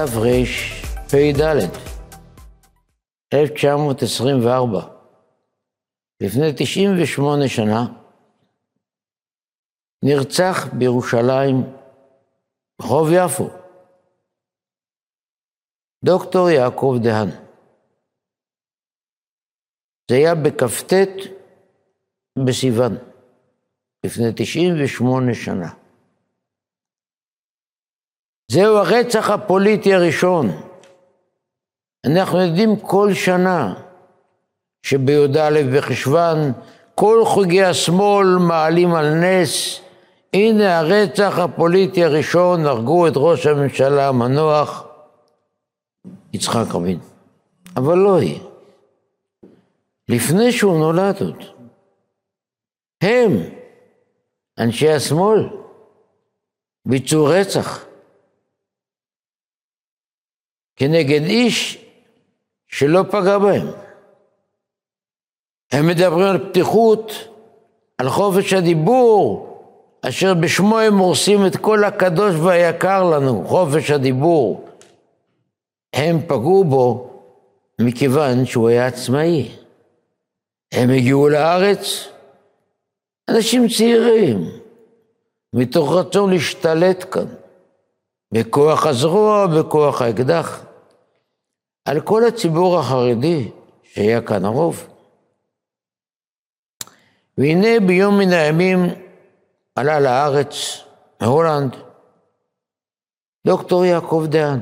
תרפ"ד, 1924, לפני 98 שנה, נרצח בירושלים, ברחוב יפו, דוקטור יעקב דהן. זה היה בכ"ט בסיוון, לפני 98 שנה. זהו הרצח הפוליטי הראשון. אנחנו יודעים כל שנה שבי"א בחשוון כל חוגי השמאל מעלים על נס, הנה הרצח הפוליטי הראשון, הרגו את ראש הממשלה המנוח יצחק רבין. אבל לא היא. לפני שהוא נולד עוד. הם, אנשי השמאל, ביצעו רצח. כנגד איש שלא פגע בהם. הם מדברים על פתיחות, על חופש הדיבור, אשר בשמו הם הורסים את כל הקדוש והיקר לנו, חופש הדיבור. הם פגעו בו מכיוון שהוא היה עצמאי. הם הגיעו לארץ, אנשים צעירים, מתוך רצון להשתלט כאן, בכוח הזרוע, בכוח האקדח. על כל הציבור החרדי, שהיה כאן הרוב. והנה ביום מן הימים עלה לארץ, מהולנד, דוקטור יעקב דהן,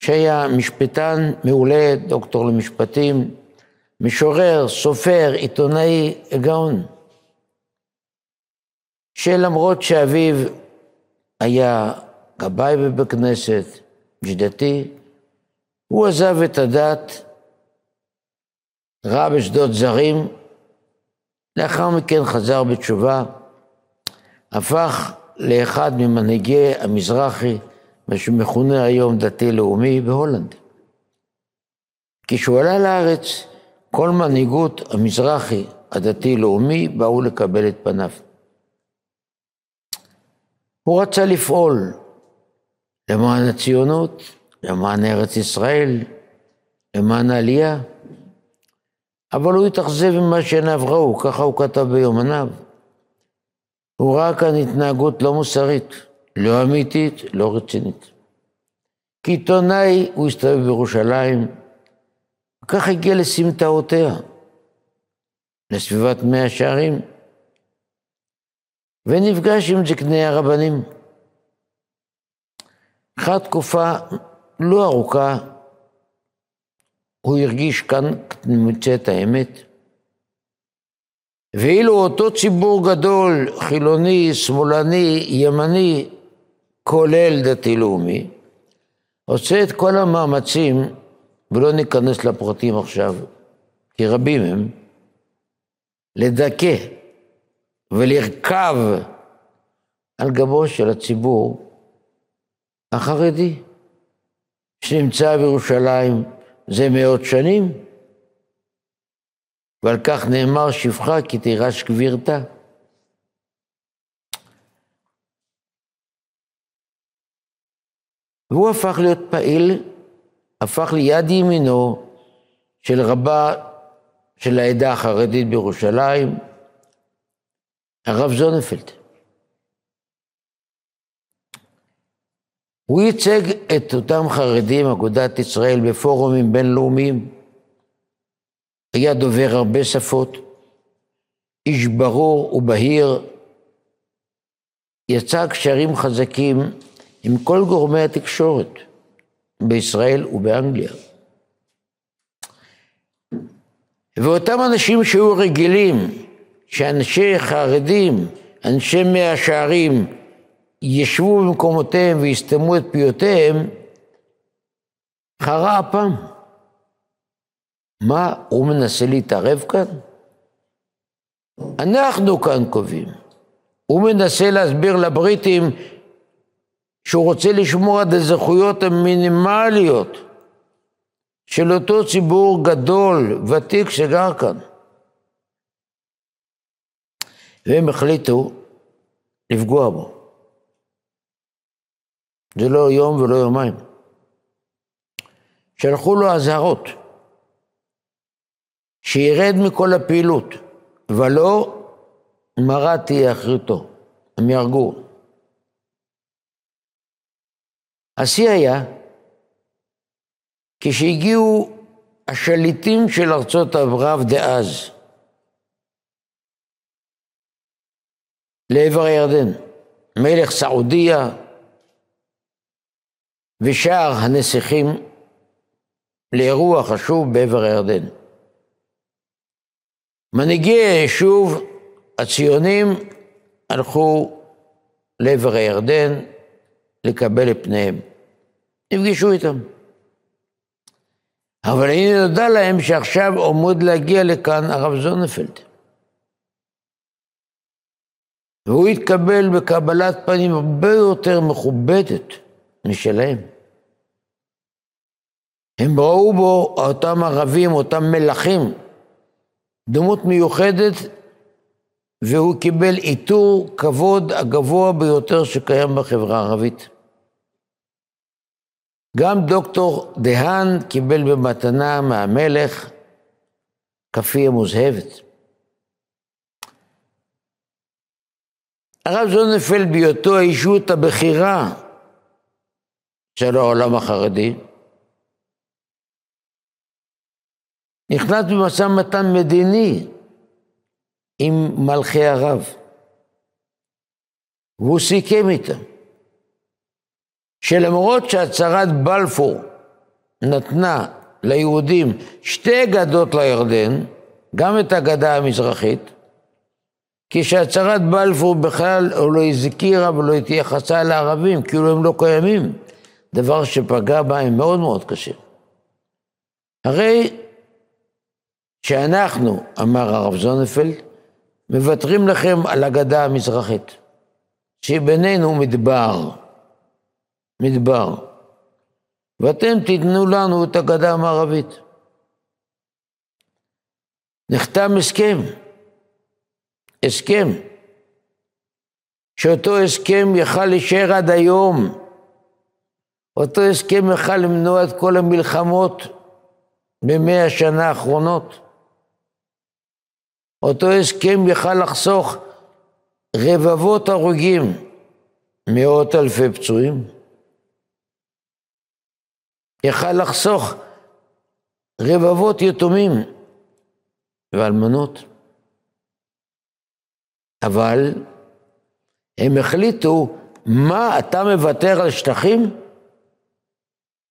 שהיה משפטן מעולה, דוקטור למשפטים, משורר, סופר, עיתונאי, גאון, שלמרות שאביו היה גבאי בבית כנסת, איש דתי, הוא עזב את הדת, ראה בשדות זרים, לאחר מכן חזר בתשובה, הפך לאחד ממנהיגי המזרחי, מה שמכונה היום דתי-לאומי בהולנד. כשהוא עלה לארץ, כל מנהיגות המזרחי הדתי-לאומי באו לקבל את פניו. הוא רצה לפעול למען הציונות, למען ארץ ישראל, למען העלייה. אבל הוא התאכזב ממה שעיניו ראו, ככה הוא כתב ביומניו. הוא ראה כאן התנהגות לא מוסרית, לא אמיתית, לא רצינית. כעיתונאי הוא הסתובב בירושלים, וכך הגיע לסמטאותיה, לסביבת מאה שערים, ונפגש עם זקני הרבנים. אחת תקופה לא ארוכה, הוא הרגיש כאן נמצאת האמת. ואילו אותו ציבור גדול, חילוני, שמאלני, ימני, כולל דתי-לאומי, עושה את כל המאמצים, ולא ניכנס לפרטים עכשיו, כי רבים הם, לדכא ולרכב על גבו של הציבור החרדי. שנמצא בירושלים זה מאות שנים, ועל כך נאמר שפחה כי תירש גבירתה. והוא הפך להיות פעיל, הפך ליד ימינו של רבה של העדה החרדית בירושלים, הרב זונפלד. הוא ייצג את אותם חרדים, אגודת ישראל, בפורומים בינלאומיים. היה דובר הרבה שפות, איש ברור ובהיר, יצא קשרים חזקים עם כל גורמי התקשורת בישראל ובאנגליה. ואותם אנשים שהיו רגילים שאנשי חרדים, אנשי מאה שערים, ישבו במקומותיהם ויסתמו את פיותיהם, חרה אפם. מה, הוא מנסה להתערב כאן? אנחנו כאן קובעים. הוא מנסה להסביר לבריטים שהוא רוצה לשמור על הזכויות המינימליות של אותו ציבור גדול, ותיק, שגר כאן. והם החליטו לפגוע בו. זה לא יום ולא יומיים. שלחו לו אזהרות, שירד מכל הפעילות, ולא מרה תהיה אחריתו, הם יהרגו. השיא היה כשהגיעו השליטים של ארצות ערב דאז לעבר הירדן, מלך סעודיה ושאר הנסיכים לאירוע חשוב בעבר הירדן. מנהיגי היישוב הציונים הלכו לעבר הירדן לקבל את פניהם. נפגשו איתם. אבל הנה נודע להם שעכשיו עומד להגיע לכאן הרב זונפלד. והוא התקבל בקבלת פנים הרבה יותר מכובדת משלהם. הם ראו בו, אותם ערבים, אותם מלכים, דמות מיוחדת, והוא קיבל עיטור כבוד הגבוה ביותר שקיים בחברה הערבית. גם דוקטור דהן קיבל במתנה מהמלך כפי המוזהבת. הרב זוננפלד בהיותו האישות הבכירה של העולם החרדי, נכנס במשא ומתן מדיני עם מלכי ערב, והוא סיכם איתם שלמרות שהצהרת בלפור נתנה ליהודים שתי גדות לירדן, גם את הגדה המזרחית, כשהצהרת בלפור בכלל לא הזכירה ולא התייחסה לערבים, כאילו הם לא קיימים, דבר שפגע בהם מאוד מאוד קשה. הרי שאנחנו, אמר הרב זונפלד, מוותרים לכם על הגדה המזרחית, שבינינו מדבר. מדבר, ואתם תיתנו לנו את הגדה המערבית. נחתם הסכם, הסכם, שאותו הסכם יכל להישאר עד היום. אותו הסכם יכל למנוע את כל המלחמות במאה השנה האחרונות. אותו הסכם יכל לחסוך רבבות הרוגים, מאות אלפי פצועים. יכל לחסוך רבבות יתומים ואלמנות. אבל הם החליטו, מה, אתה מוותר על שטחים?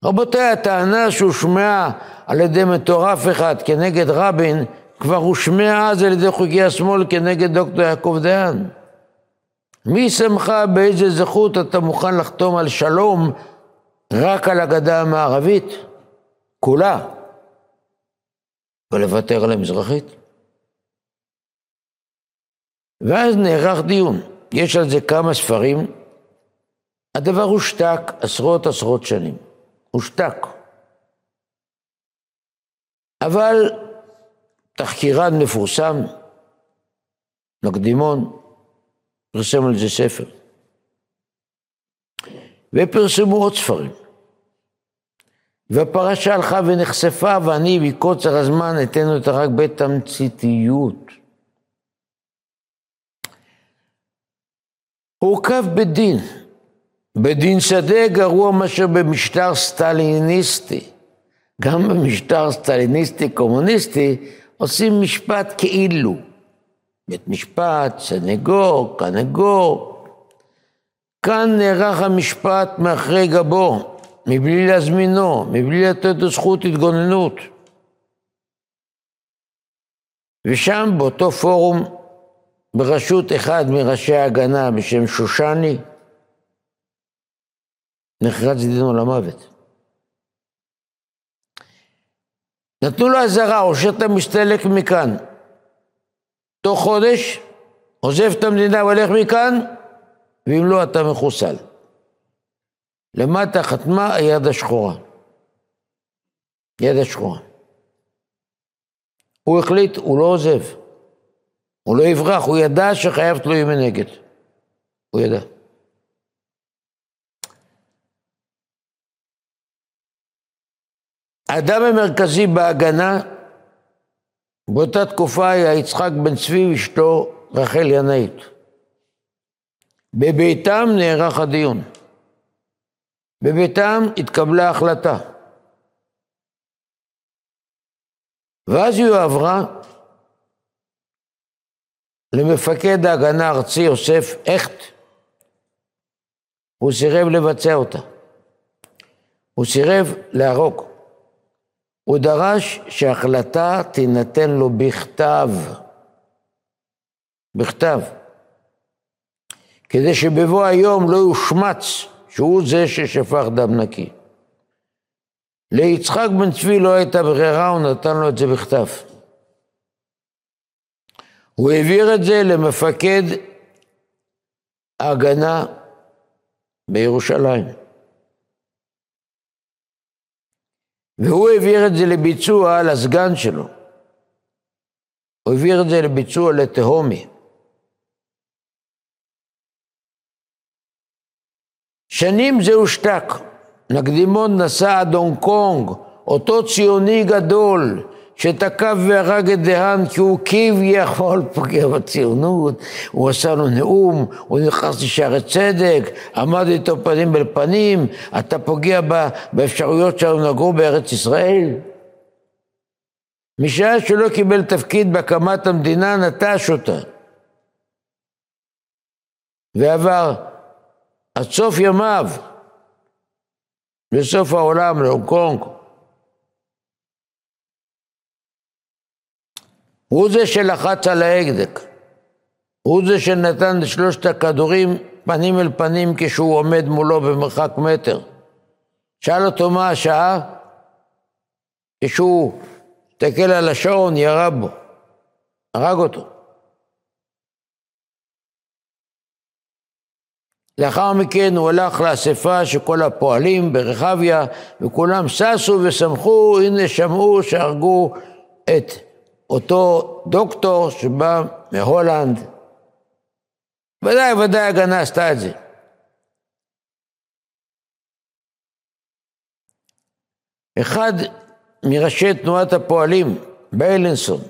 רבותיי, הטענה שהושמעה על ידי מטורף אחד כנגד רבין, כבר הושמעה אז על ידי חוגי השמאל כנגד דוקטור יעקב דיין. מי שמך באיזה זכות אתה מוכן לחתום על שלום רק על הגדה המערבית, כולה, ולוותר על המזרחית. ואז נערך דיון. יש על זה כמה ספרים. הדבר הושתק עשרות עשרות שנים. הושתק. אבל תחקירן מפורסם, מקדימון, פרסם על זה ספר. ופרסמו עוד ספרים. והפרשה הלכה ונחשפה, ואני מקוצר הזמן אתן אותה רק בתמציתיות. הורכב בדין, בדין שדה גרוע מאשר במשטר סטליניסטי. גם במשטר סטליניסטי קומוניסטי עושים משפט כאילו. בית משפט, סנגור, קנגור. כאן נערך המשפט מאחרי גבו. מבלי להזמינו, מבלי לתת לו זכות התגוננות. ושם באותו פורום, בראשות אחד מראשי ההגנה בשם שושני, נחרץ דינו למוות. נתנו לו אזהרה, או שאתה מסתלק מכאן. תוך חודש, עוזב את המדינה והולך מכאן, ואם לא, אתה מחוסל. למטה חתמה היד השחורה. יד השחורה. הוא החליט, הוא לא עוזב. הוא לא יברח, הוא ידע שחייב תלוי מנגד. הוא ידע. האדם המרכזי בהגנה באותה תקופה היה יצחק בן צבי ואשתו רחל ינאית. בביתם נערך הדיון. בביתם התקבלה החלטה. ואז היא הועברה למפקד ההגנה הארצי יוסף הכט. הוא סירב לבצע אותה. הוא סירב להרוג. הוא דרש שההחלטה תינתן לו בכתב. בכתב. כדי שבבוא היום לא יושמץ שהוא זה ששפך דם נקי. ליצחק בן צבי לא הייתה ברירה, הוא נתן לו את זה בכתב. הוא העביר את זה למפקד ההגנה בירושלים. והוא העביר את זה לביצוע לסגן שלו. הוא העביר את זה לביצוע לתהומי. שנים זה הושתק. נקדימון נסע עד הונג קונג, אותו ציוני גדול שתקף והרג את דהן כי הוא כביכול פוגע בציונות, הוא עשה לו נאום, הוא נכנס לשערי צדק, עמד איתו פנים אל פנים, אתה פוגע באפשרויות שלנו לגור בארץ ישראל? משעה שלא קיבל תפקיד בהקמת המדינה, נטש אותה. ועבר עד סוף ימיו, לסוף העולם, להונג קונג. הוא זה שלחץ על ההגדק. הוא זה שנתן שלושת הכדורים פנים אל פנים כשהוא עומד מולו במרחק מטר. שאל אותו מה השעה, כשהוא הסתכל על השעון, ירה בו, הרג אותו. לאחר מכן הוא הלך לאספה של כל הפועלים ברחביה, וכולם ששו ושמחו, הנה שמעו שהרגו את אותו דוקטור שבא מהולנד. ודאי, ודאי הגנה עשתה את זה. אחד מראשי תנועת הפועלים, ביילינסון,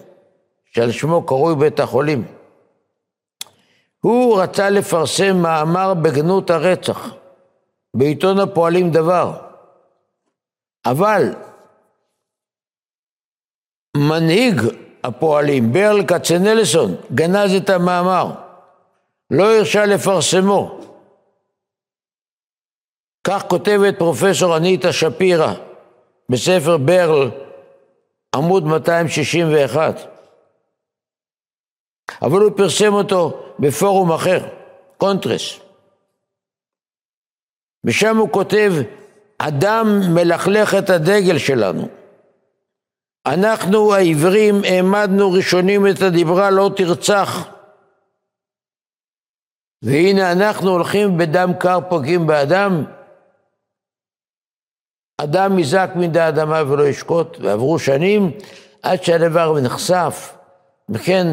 שעל שמו קרוי בית החולים, הוא רצה לפרסם מאמר בגנות הרצח בעיתון הפועלים דבר, אבל מנהיג הפועלים, ברל כצנלסון, גנז את המאמר, לא הרשה לפרסמו. כך כותבת פרופסור אניטה שפירא בספר ברל, עמוד 261. אבל הוא פרסם אותו בפורום אחר, קונטרס. ושם הוא כותב, אדם מלכלך את הדגל שלנו. אנחנו העברים העמדנו ראשונים את הדיברה לא תרצח. והנה אנחנו הולכים בדם קר פוגעים באדם. אדם יזעק מן האדמה ולא ישקוט, ועברו שנים עד שהדבר נחשף. וכן,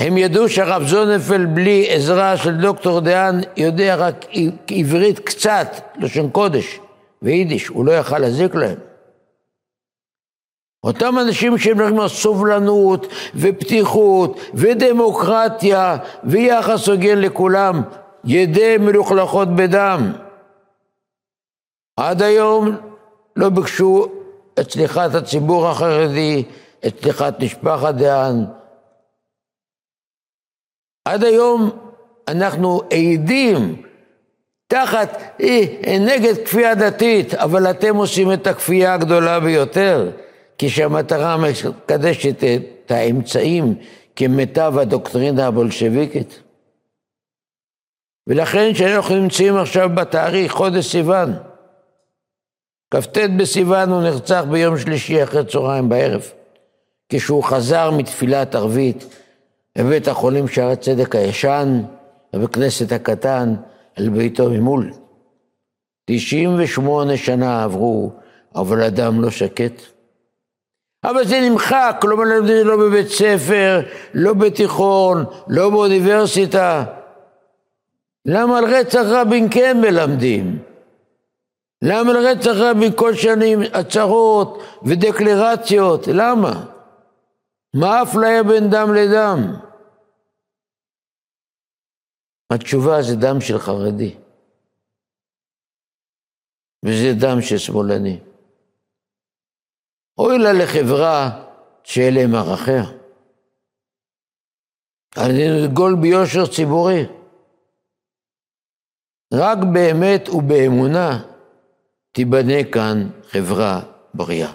הם ידעו שהרב זונפל בלי עזרה של דוקטור דיין יודע רק עברית קצת, לשון קודש ויידיש, הוא לא יכל להזיק להם. אותם אנשים שמדברים על סובלנות ופתיחות ודמוקרטיה ויחס הוגן לכולם, ידי מלוכלכות בדם. עד היום לא ביקשו את סליחת הציבור החרדי, את סליחת משפחת דהן. עד היום אנחנו עדים תחת, אה, נגד כפייה דתית, אבל אתם עושים את הכפייה הגדולה ביותר. כשהמטרה מקדשת את האמצעים כמיטב הדוקטרינה הבולשביקית. ולכן כשאנחנו נמצאים עכשיו בתאריך חודש סיוון, כ"ט בסיוון הוא נרצח ביום שלישי אחרי צהריים בערב, כשהוא חזר מתפילת ערבית בבית החולים שערי צדק הישן, בבית כנסת הקטן, על ביתו ממול. 98 שנה עברו, אבל אדם לא שקט. אבל זה נמחק, לא מלמדים לא בבית ספר, לא בתיכון, לא באוניברסיטה. למה על רצח רבין כן מלמדים? למה לרצח רבין כל שנים הצהרות ודקלרציות? למה? מה האפליה בין דם לדם? התשובה זה דם של חרדי, וזה דם של שמאלני. אוי לה לחברה שאלה הם ערכיה. אני נגול ביושר ציבורי. רק באמת ובאמונה תיבנה כאן חברה בריאה.